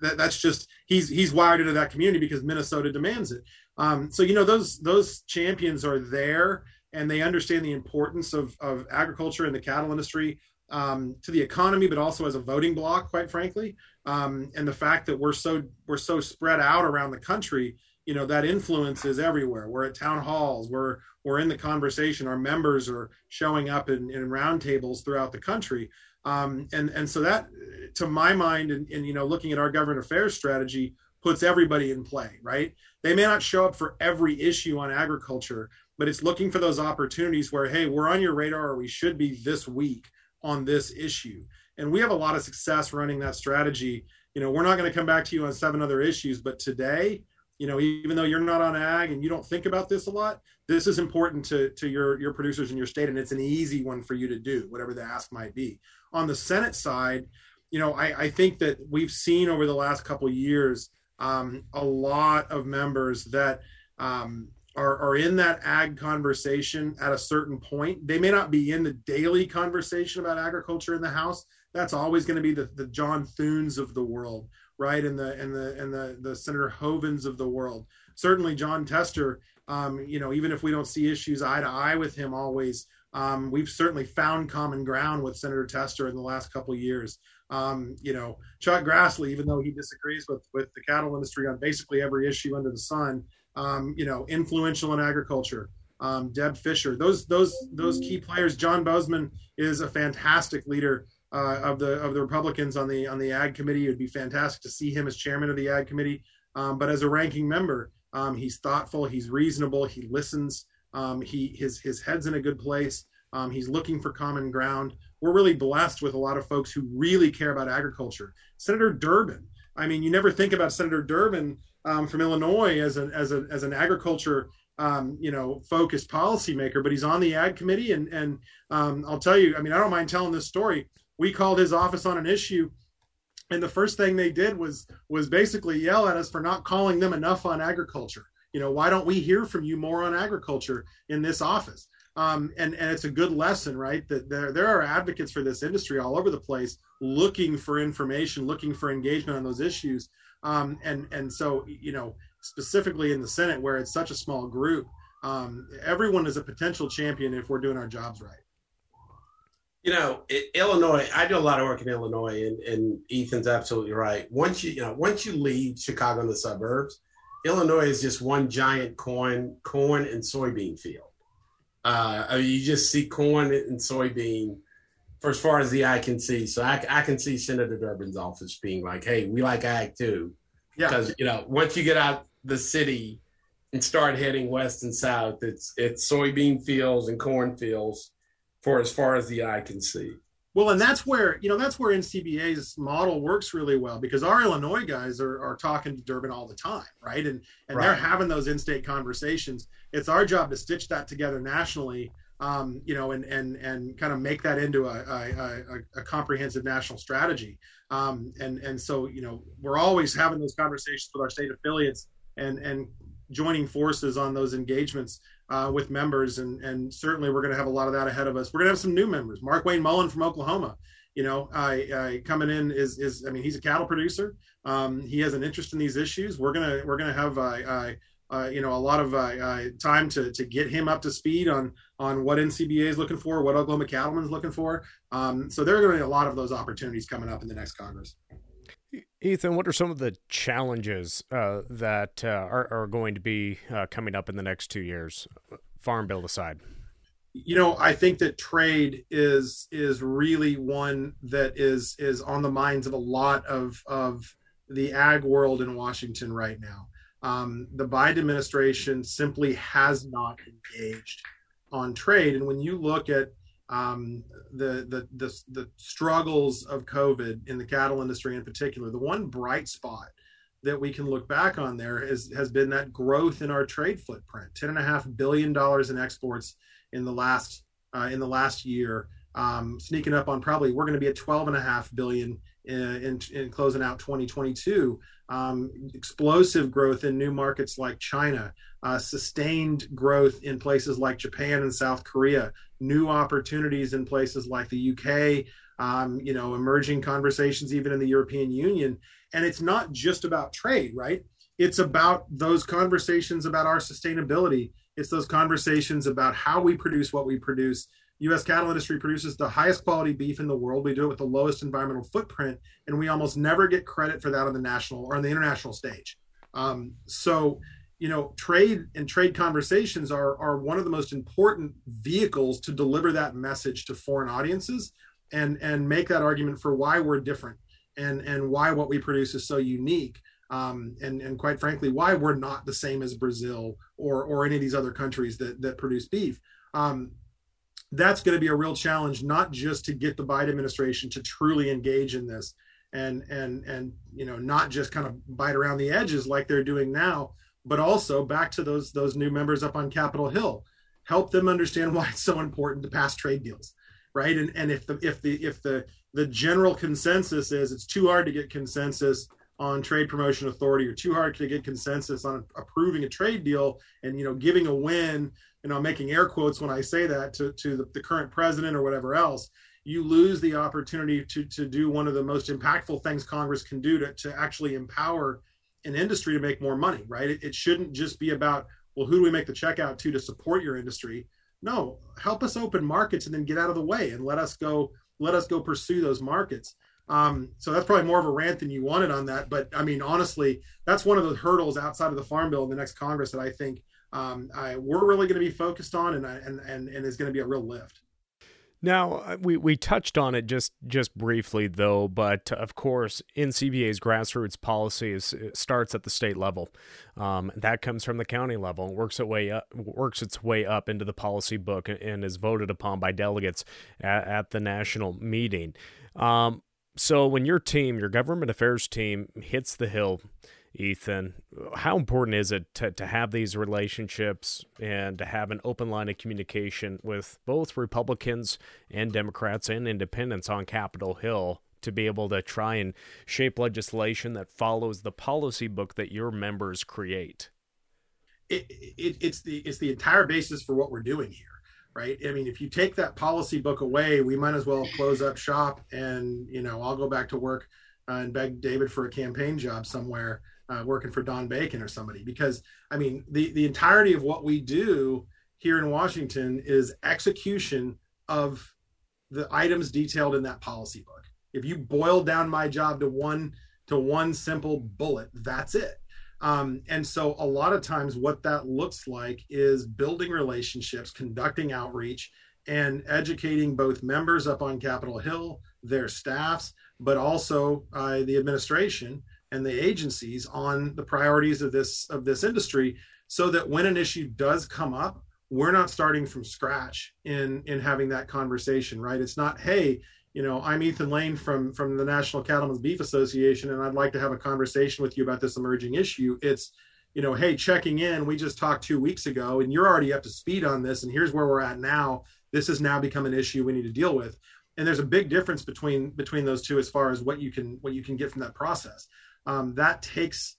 that, that's just he's he's wired into that community because Minnesota demands it. Um, so you know, those those champions are there and they understand the importance of of agriculture and the cattle industry um, to the economy, but also as a voting bloc, quite frankly. Um, and the fact that we're so we're so spread out around the country, you know, that influence is everywhere. We're at town halls, we're we're in the conversation. Our members are showing up in, in roundtables throughout the country. Um, and and so that, to my mind, and, and you know, looking at our government affairs strategy, puts everybody in play. Right? They may not show up for every issue on agriculture, but it's looking for those opportunities where, hey, we're on your radar, or we should be this week on this issue. And we have a lot of success running that strategy. You know, we're not going to come back to you on seven other issues, but today, you know, even though you're not on ag and you don't think about this a lot, this is important to, to your, your producers in your state. And it's an easy one for you to do, whatever the ask might be. On the Senate side, you know, I, I think that we've seen over the last couple years um, a lot of members that um, are, are in that ag conversation at a certain point. They may not be in the daily conversation about agriculture in the House. That's always going to be the, the John Thunes of the world, right? And the and the and the the Senator Hovens of the world. Certainly, Jon Tester. Um, you know, even if we don't see issues eye to eye with him always, um, we've certainly found common ground with Senator Tester in the last couple years. Um, you know, Chuck Grassley, even though he disagrees with with the cattle industry on basically every issue under the sun, um, you know, influential in agriculture. Um, Deb Fischer, those those those key players. John Boozman is a fantastic leader uh, of the of the Republicans on the on the Ag Committee. It would be fantastic to see him as chairman of the Ag Committee. Um, but as a ranking member, um, he's thoughtful, he's reasonable, he listens. Um, he his his head's in a good place. Um, he's looking for common ground. We're really blessed with a lot of folks who really care about agriculture. Senator Durbin. I mean, you never think about Senator Durbin um, from Illinois as an as a as an agriculture um, you know focused policymaker, but he's on the Ag Committee, and and um, I'll tell you, I mean, I don't mind telling this story. We called his office on an issue, and the first thing they did was was basically yell at us for not calling them enough on agriculture. You know, why don't we hear from you more on agriculture in this office? Um, and and it's a good lesson, right? That there there are advocates for this industry all over the place, looking for information, looking for engagement on those issues. Um, and and so you know, specifically in the Senate, where it's such a small group, um, everyone is a potential champion if we're doing our jobs right. You know, it, Illinois. I do a lot of work in Illinois, and, and Ethan's absolutely right. Once you you know, once you leave Chicago and the suburbs, Illinois is just one giant corn corn and soybean field uh, I mean, you just see corn and soybean for as far as the eye can see. So I, I can see Senator Durbin's office being like, "Hey, we like ag too," yeah. because you know once you get out the city and start heading west and south, it's it's soybean fields and corn fields for as far as the eye can see. Well, and that's where you know that's where NCBA's model works really well because our Illinois guys are, are talking to Durbin all the time, right? And and right. they're having those in-state conversations. It's our job to stitch that together nationally, um, you know, and and and kind of make that into a a, a, a comprehensive national strategy. Um, and and so you know we're always having those conversations with our state affiliates and and joining forces on those engagements uh, with members, and and certainly we're going to have a lot of that ahead of us. We're going to have some new members. Markwayne Mullin from Oklahoma, you know, I, I, coming in is is I mean he's a cattle producer. Um, he has an interest in these issues. We're gonna we're gonna have uh, uh, you know a lot of uh, uh, time to to get him up to speed on on what NCBA is looking for, what Oklahoma Cattlemen's looking for. Um, so there are going to be a lot of those opportunities coming up in the next Congress. Ethan, what are some of the challenges uh, that uh, are, are, going to be uh, coming up in the next two years, farm bill aside? You know, I think that trade is is really one that is is on the minds of a lot of of the ag world in Washington right now. Um, the Biden administration simply has not engaged on trade, and when you look at um, the, the, the the struggles of COVID in the cattle industry in particular. The one bright spot that we can look back on there is, has been that growth in our trade footprint. Ten and a half billion dollars in exports in the last uh, in the last year, um, sneaking up on probably we're going to be at twelve and a half billion in, in, in closing out 2022. Um, explosive growth in new markets like China, uh, sustained growth in places like Japan and South Korea, new opportunities in places like the UK, um, you know, emerging conversations even in the European Union. And it's not just about trade, right? It's about those conversations about our sustainability. It's those conversations about how we produce what we produce. U.S. cattle industry produces the highest quality beef in the world. We do it with the lowest environmental footprint, and we almost never get credit for that on the national or on the international stage. Um, so you know trade and trade conversations are are one of the most important vehicles to deliver that message to foreign audiences and and make that argument for why we're different and and why what we produce is so unique um, and and quite frankly why we're not the same as Brazil or or any of these other countries that that produce beef. Um, that's going to be a real challenge not just to get the Biden administration to truly engage in this and and and you know not just kind of bite around the edges like they're doing now but also back to those those new members up on Capitol Hill, help them understand why it's so important to pass trade deals, right? And and if the if the if the the general consensus is it's too hard to get consensus on trade promotion authority or too hard to get consensus on approving a trade deal and you know giving a win and i'm making air quotes when i say that to, to the, the current president or whatever else you lose the opportunity to to do one of the most impactful things congress can do to, to actually empower an industry to make more money right it, it shouldn't just be about well who do we make the checkout to to support your industry no help us open markets and then get out of the way and let us go let us go pursue those markets um, so that's probably more of a rant than you wanted on that. But I mean, honestly, that's one of the hurdles outside of the Farm Bill in the next Congress that I think um, I, we're really going to be focused on, and and and, and is going to be a real lift. Now uh, we, we touched on it just just briefly though, but of course NCBA's grassroots policy is, starts at the state level. Um, that comes from the county level and works its way up works its way up into the policy book and is voted upon by delegates at, at the national meeting. Um, so when your team, your government affairs team, hits the hill, Ethan, how important is it to, to have these relationships and to have an open line of communication with both Republicans and Democrats and independents on Capitol Hill to be able to try and shape legislation that follows the policy book that your members create? It, it, it's the it's the entire basis for what we're doing here right? I mean, if you take that policy book away, we might as well close up shop and, you know, I'll go back to work uh, and beg David for a campaign job somewhere, uh, working for Don Bacon or somebody. Because, I mean, the, the entirety of what we do here in Washington is execution of the items detailed in that policy book. If you boil down my job to one to one simple bullet, that's it. Um, and so, a lot of times, what that looks like is building relationships, conducting outreach, and educating both members up on Capitol Hill, their staffs, but also uh, the administration and the agencies on the priorities of this of this industry, so that when an issue does come up, we're not starting from scratch in in having that conversation. Right? It's not, hey, you know, I'm Ethan Lane from from the National Cattlemen's Beef Association, and I'd like to have a conversation with you about this emerging issue. It's, you know, hey, checking in. We just talked two weeks ago, and you're already up to speed on this, and here's where we're at now. This has now become an issue we need to deal with, and there's a big difference between between those two as far as what you can what you can get from that process. Um, that takes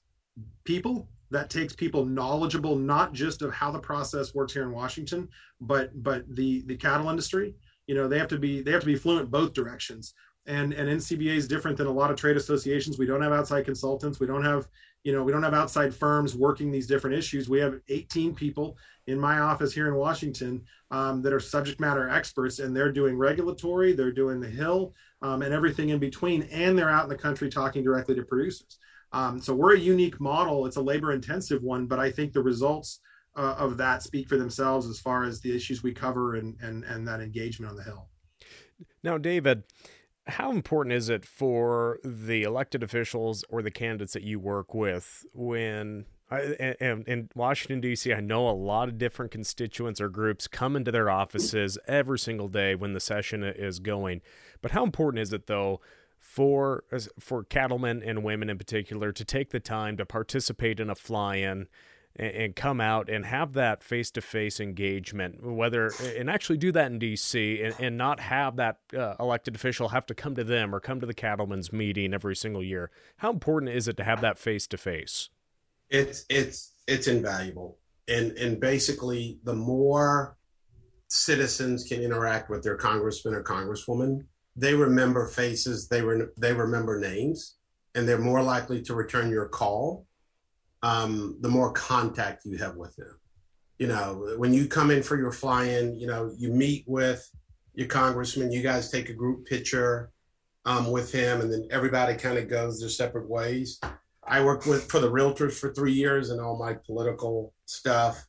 people that takes people knowledgeable not just of how the process works here in Washington, but but the the cattle industry. You know they have to be they have to be fluent both directions. And and ncba is different than a lot of trade associations. We don't have outside consultants. We don't have you know we don't have outside firms working these different issues. We have 18 people in my office here in washington um, that are subject matter experts and they're doing regulatory they're doing the hill um, and everything in between and they're out in the country talking directly to producers um, so we're a unique model it's a labor intensive one but i think the results uh, of that speak for themselves as far as the issues we cover and, and, and that engagement on the Hill. Now, David, how important is it for the elected officials or the candidates that you work with when and in Washington D.C., I know a lot of different constituents or groups come into their offices every single day when the session is going. But how important is it though for for cattlemen and women in particular to take the time to participate in a fly-in and come out and have that face to face engagement, whether and actually do that in D.C. and, and not have that uh, elected official have to come to them or come to the cattlemen's meeting every single year. How important is it to have that face to face? It's it's it's invaluable, and and basically the more citizens can interact with their congressman or congresswoman, they remember faces, they re- they remember names, and they're more likely to return your call um, the more contact you have with them. You know, when you come in for your fly in, you know, you meet with your congressman, you guys take a group picture um, with him, and then everybody kind of goes their separate ways. I worked with for the realtors for three years and all my political stuff.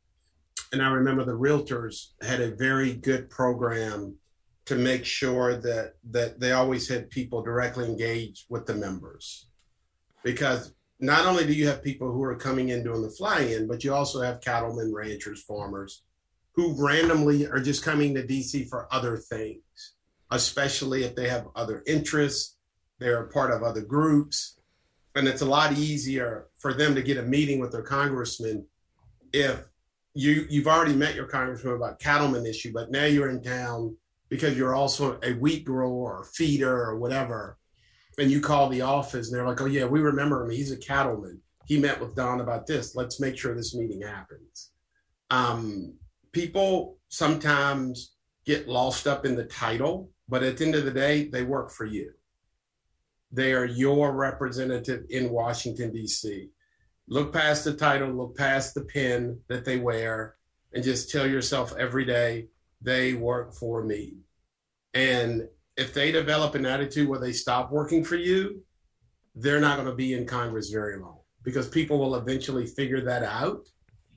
And I remember the realtors had a very good program to make sure that that they always had people directly engaged with the members because not only do you have people who are coming in doing the fly in, but you also have cattlemen, ranchers, farmers who randomly are just coming to DC for other things, especially if they have other interests, they're a part of other groups. And it's a lot easier for them to get a meeting with their congressman if you you've already met your congressman about cattleman issue, but now you're in town because you're also a wheat grower or feeder or whatever, and you call the office and they're like, "Oh yeah, we remember him. He's a cattleman. He met with Don about this. Let's make sure this meeting happens." Um, people sometimes get lost up in the title, but at the end of the day, they work for you. They are your representative in Washington, D.C. Look past the title, look past the pin that they wear, and just tell yourself every day, they work for me. And if they develop an attitude where they stop working for you, they're not going to be in Congress very long because people will eventually figure that out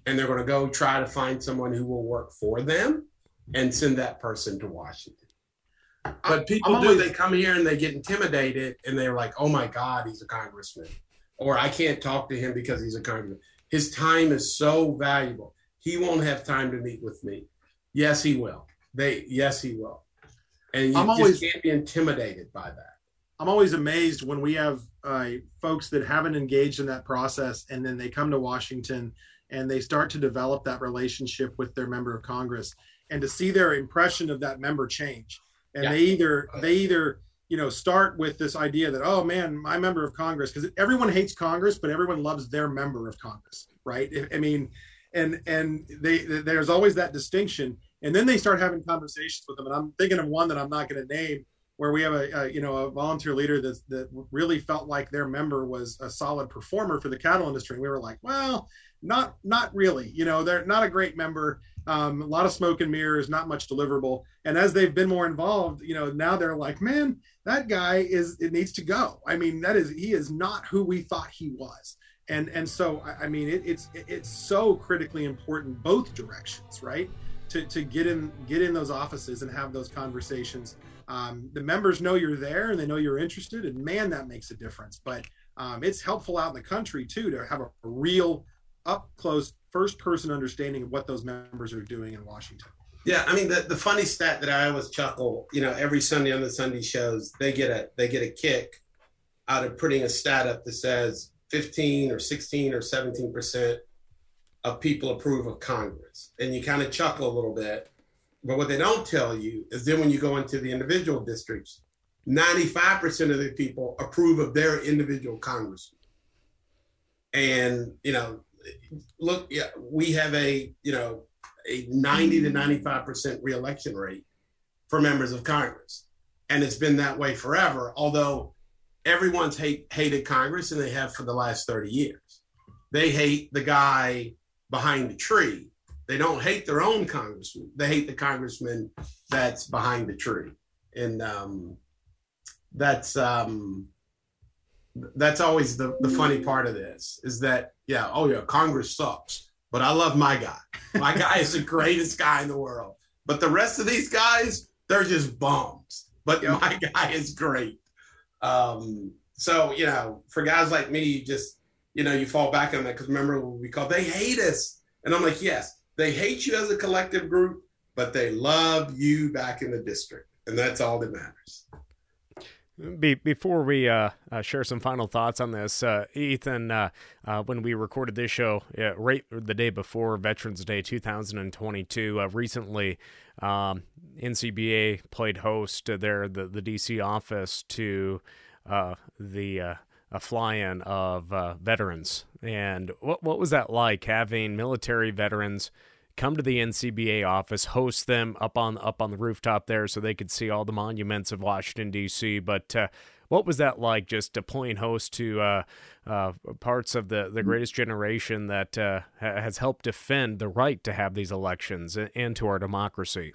and they're going to go try to find someone who will work for them and send that person to Washington. But people always, do, they come here and they get intimidated and they're like, oh my God, he's a congressman. Or I can't talk to him because he's a congressman. His time is so valuable. He won't have time to meet with me. Yes, he will. They yes, he will. And you I'm always, can't be intimidated by that. I'm always amazed when we have uh, folks that haven't engaged in that process and then they come to Washington and they start to develop that relationship with their member of Congress and to see their impression of that member change. And yeah. they either they either you know start with this idea that oh man my member of congress because everyone hates congress but everyone loves their member of congress right? I mean and and they there's always that distinction. And then they start having conversations with them and i'm thinking of one that i'm not going to name where we have a, a, you know a volunteer leader that that really felt like their member was a solid performer for the cattle industry. And we were like well not not really you know they're not a great member um, a lot of smoke and mirrors not much deliverable. And as they've been more involved you know now they're like man that guy is it needs to go. I mean that is he is not who we thought he was. And and so i mean it, it's it's so critically important both directions right? To, to get in get in those offices and have those conversations. Um, the members know you're there and they know you're interested and man that makes a difference. But um, it's helpful out in the country too to have a, a real up close first person understanding of what those members are doing in Washington. Yeah, I mean the, the funny stat that I always chuckle, you know, every Sunday on the Sunday shows, they get a they get a kick out of putting a stat up that says 15 or 16 or 17 percent of people approve of Congress. And you kind of chuckle a little bit. But what they don't tell you is then when you go into the individual districts, 95% of the people approve of their individual congressman. And, you know, look, yeah, we have a you know a 90 to 95 percent reelection rate for members of Congress, and it's been that way forever. Although everyone's hate, hated Congress, and they have for the last 30 years. They hate the guy behind the tree. They don't hate their own congressman. They hate the congressman that's behind the tree, and um, that's um, that's always the, the funny part of this is that yeah oh yeah congress sucks but i love my guy. My guy is the [laughs] greatest guy in the world. But the rest of these guys they're just bums. But yep. my guy is great. Um, so you know for guys like me you just you know you fall back on that because remember what we call they hate us. And i'm like yes they hate you as a collective group but they love you back in the district. And that's all that matters be, before we uh, uh, share some final thoughts on this, uh, Ethan, uh, uh, when we recorded this show right the day before Veterans Day 2022, uh, recently um, NCBA played host there, the, the DC office, to the a fly-in of veterans. And what what was that like having military veterans? Come to the NCBA office, host them up on up on the rooftop there, so they could see all the monuments of Washington D.C. But uh, what was that like, just deploying host to uh, uh, parts of the the greatest generation that uh, has helped defend the right to have these elections and to our democracy?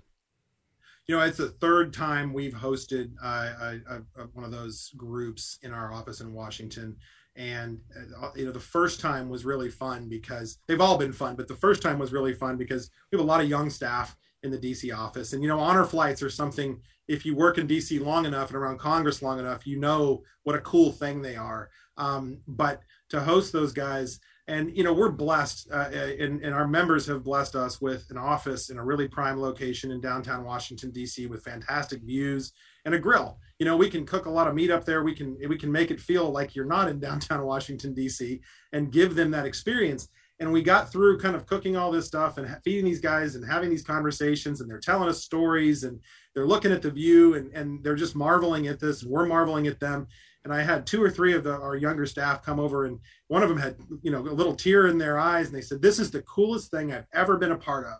You know, it's the third time we've hosted uh, a, one of those groups in our office in Washington and uh, you know the first time was really fun because they've all been fun but the first time was really fun because we have a lot of young staff in the dc office. And you know honor flights are something if you work in dc long enough and around congress long enough you know what a cool thing they are. Um, but to host those guys and you know we're blessed uh, and, and our members have blessed us with an office in a really prime location in downtown washington d.c with fantastic views and a grill you know we can cook a lot of meat up there. We can we can make it feel like you're not in downtown [laughs] washington d.c and give them that experience. And we got through kind of cooking all this stuff and feeding these guys and having these conversations and they're telling us stories and they're looking at the view and, and they're just marveling at this and we're marveling at them. And i had two or three of the, our younger staff come over and one of them had you know a little tear in their eyes and they said this is the coolest thing i've ever been a part of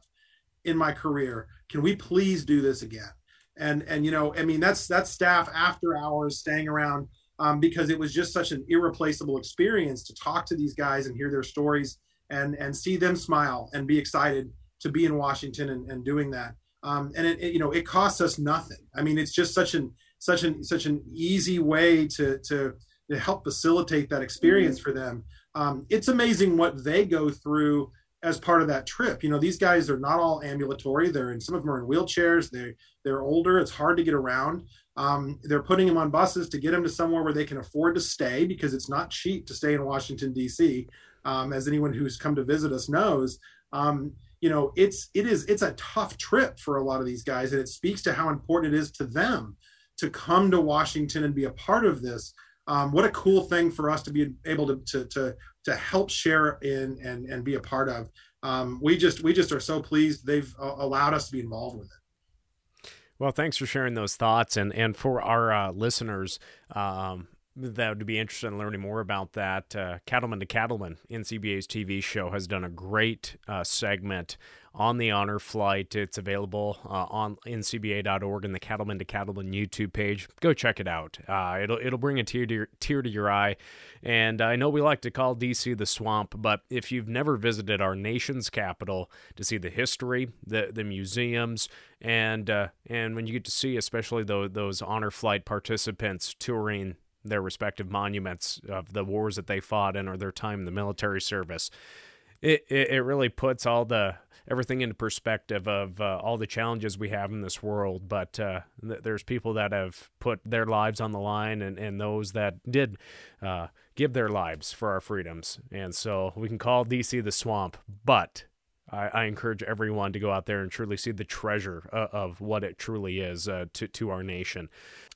in my career. Can we please do this again and and you know i mean that's that's staff after hours staying around um, because it was just such an irreplaceable experience to talk to these guys and hear their stories and and see them smile and be excited to be in Washington and, and doing that. Um, and it, it, you know it costs us nothing. I mean, it's just such an such an such an easy way to to, to help facilitate that experience for them. Um, it's amazing what they go through as part of that trip. You know, these guys are not all ambulatory. They're in some of them are in wheelchairs. They they're older. It's hard to get around. Um, they're putting them on buses to get them to somewhere where they can afford to stay because it's not cheap to stay in Washington D.C um, as anyone who's come to visit us knows. Um, you know, it's it is it's a tough trip for a lot of these guys, and it speaks to how important it is to them to come to Washington and be a part of this. Um, what a cool thing for us to be able to to to, to help share in and and be a part of. Um, we just we just are so pleased they've uh, allowed us to be involved with it. Well, thanks for sharing those thoughts, and and for our uh, listeners, um, that would be interested in learning more about that, uh, Cattlemen to Cattlemen, NCBA's TV show, has done a great uh, segment on the honor flight. It's available uh, on ncba.org and the Cattlemen to Cattlemen YouTube page. Go check it out. Uh, it'll it'll bring a tear to your, tear to your eye. And I know we like to call DC the swamp, but if you've never visited our nation's capital to see the history, the the museums, and uh, and when you get to see, especially those those honor flight participants touring their respective monuments of the wars that they fought in or their time in the military service. It, it, it really puts all the everything into perspective of uh, all the challenges we have in this world. But uh, th- there's people that have put their lives on the line, and, and those that did uh, give their lives for our freedoms. And so we can call DC the swamp, but I, I, encourage everyone to go out there and truly see the treasure uh, of what it truly is uh, to to our nation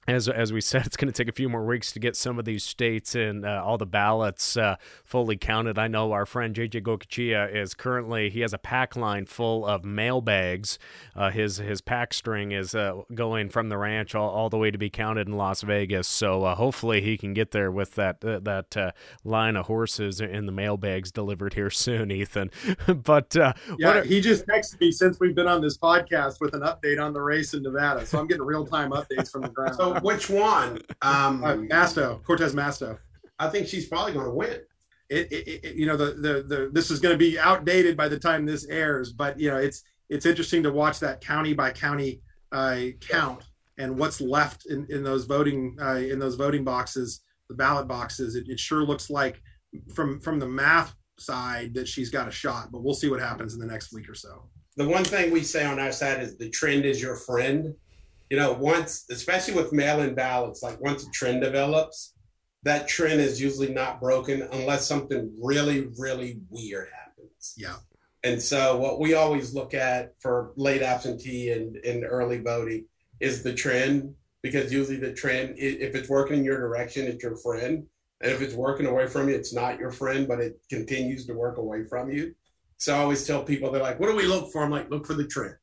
as as we [laughs] said, it's going to take a few more weeks to get some of these states and uh, all the ballots uh, fully counted. I know our friend JJ Goicoechea is currently he has a pack line full of mail bags. Uh, his his pack string is uh, going from the ranch all, all the way to be counted in Las Vegas. So uh, hopefully he can get there with that uh, that line of horses in the mail bags delivered here [laughs] soon, Ethan. [laughs] but yeah, are... he just texted me since we've been on this podcast with an update on the race in Nevada. So I'm getting real time updates from the ground. So [laughs] which one? Um, uh, Masto, Cortez Masto. I think she's probably going to win. It, it, it, you know, the, the, the, this is going to be outdated by the time this airs, but you know, it's, it's interesting to watch that county by county uh, count and what's left in, in those voting, uh, in those voting boxes, the ballot boxes. It, it sure looks like from, from the math side that she's got a shot, but we'll see what happens in the next week or so. The one thing we say on our side is the trend is your friend you know, once, especially with mail in ballots, like once a trend develops, that trend is usually not broken unless something really, really weird happens. Yeah. And so, what we always look at for late absentee and, and early voting is the trend, because usually the trend, if it's working in your direction, it's your friend. And if it's working away from you, it's not your friend, but it continues to work away from you. So I always tell people, they're like, what do we look for? I'm like, look for the trend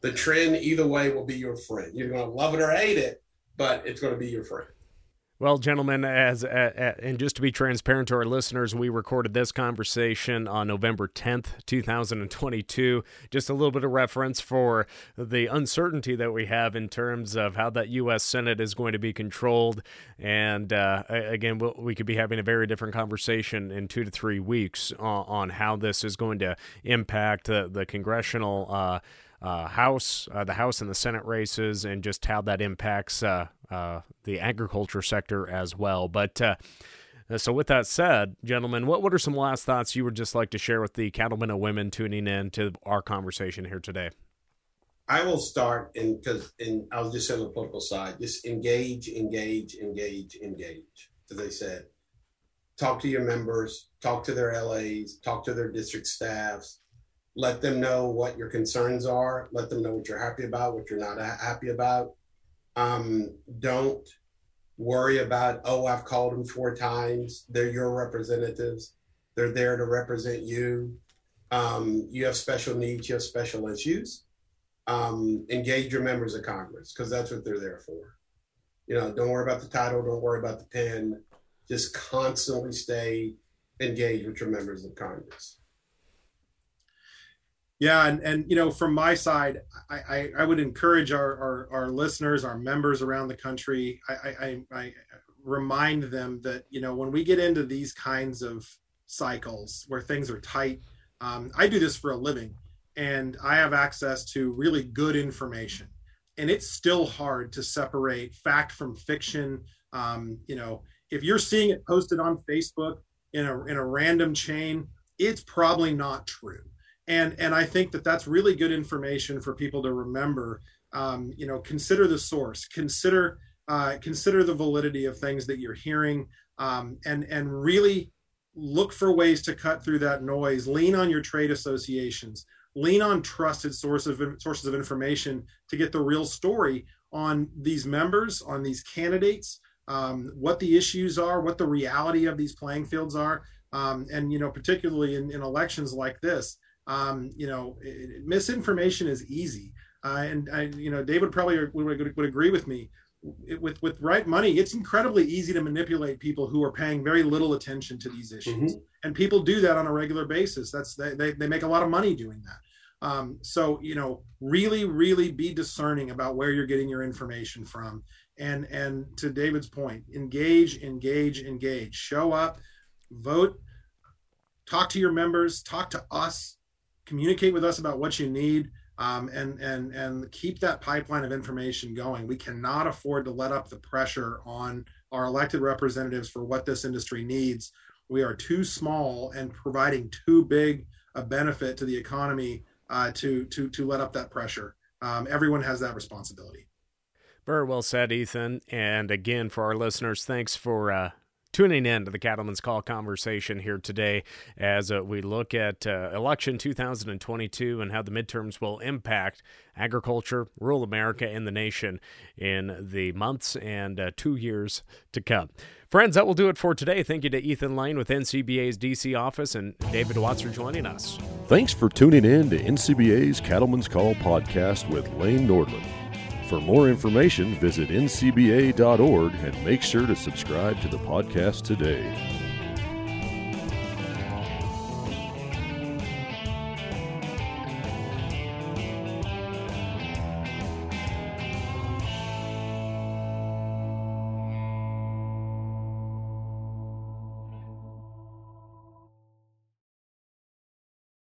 the trend either way will be your friend. You're going to love it or hate it, but it's going to be your friend. Well, gentlemen, as uh, and just to be transparent to our listeners, we recorded this conversation on November 10th, 2022. Just a little bit of reference for the uncertainty that we have in terms of how that U.S. Senate is going to be controlled. And uh, again, we'll, we could be having a very different conversation in two to three weeks on, on how this is going to impact the, the congressional. Uh, uh, House, uh, the House and the Senate races, and just how that impacts uh, uh the agriculture sector as well. But uh, so, with that said, gentlemen, what, what are some last thoughts you would just like to share with the cattlemen and women tuning in to our conversation here today? I will start, and because, and I'll just say on the political side, just engage, engage, engage, engage. As I said, talk to your members, talk to their LAs, talk to their district staffs, let them know what your concerns are let them know what you're happy about what you're not happy about um, don't worry about oh i've called them four times they're your representatives They're there to represent you. Um, you have special needs, you have special issues. Um, engage your members of Congress because that's what they're there for. You know, don't worry about the title, don't worry about the pen. Just constantly stay engaged with your members of Congress. Yeah, and, and you know, from my side, I, I, I would encourage our, our, our listeners, our members around the country. I, I, I remind them that you know when we get into these kinds of cycles where things are tight, um, I do this for a living, and I have access to really good information, and it's still hard to separate fact from fiction. Um, you know, if you're seeing it posted on Facebook in a in a random chain, it's probably not true and and I think that that's really good information for people to remember. Um, you know, consider the source, consider uh, consider the validity of things that you're hearing, um, and and really look for ways to cut through that noise. Lean on your trade associations. Lean on trusted sources of sources of information to get the real story on these members, on these candidates, um, what the issues are, what the reality of these playing fields are, um, and you know, particularly in, in elections like this um, you know, it, misinformation is easy. Uh, and I, you know, David probably would, would agree with me. It, with with right money, it's incredibly easy to manipulate people who are paying very little attention to these issues, mm-hmm. and people do that on a regular basis. That's they, they, they make a lot of money doing that. Um, so you know, really, really be discerning about where you're getting your information from, and and to David's point, engage, engage, engage. Show up, vote, talk to your members, talk to us communicate with us about what you need um, and and and keep that pipeline of information going. We cannot afford to let up the pressure on our elected representatives for what this industry needs. We are too small and providing too big a benefit to the economy uh, to to to let up that pressure. Um, everyone has that responsibility. Very well said, Ethan. And again, for our listeners, thanks for uh, tuning in to the Cattleman's Call conversation here today as uh, we look at uh, election 2022 and how the midterms will impact agriculture, rural America, and the nation in the months and uh, two years to come. Friends, that will do it for today. Thank you to Ethan Lane with NCBA's DC office and David Watts for joining us. Thanks for tuning in to NCBA's Cattleman's Call podcast with Lane Nordlund. For more information, visit ncba.org and make sure to subscribe to the podcast today.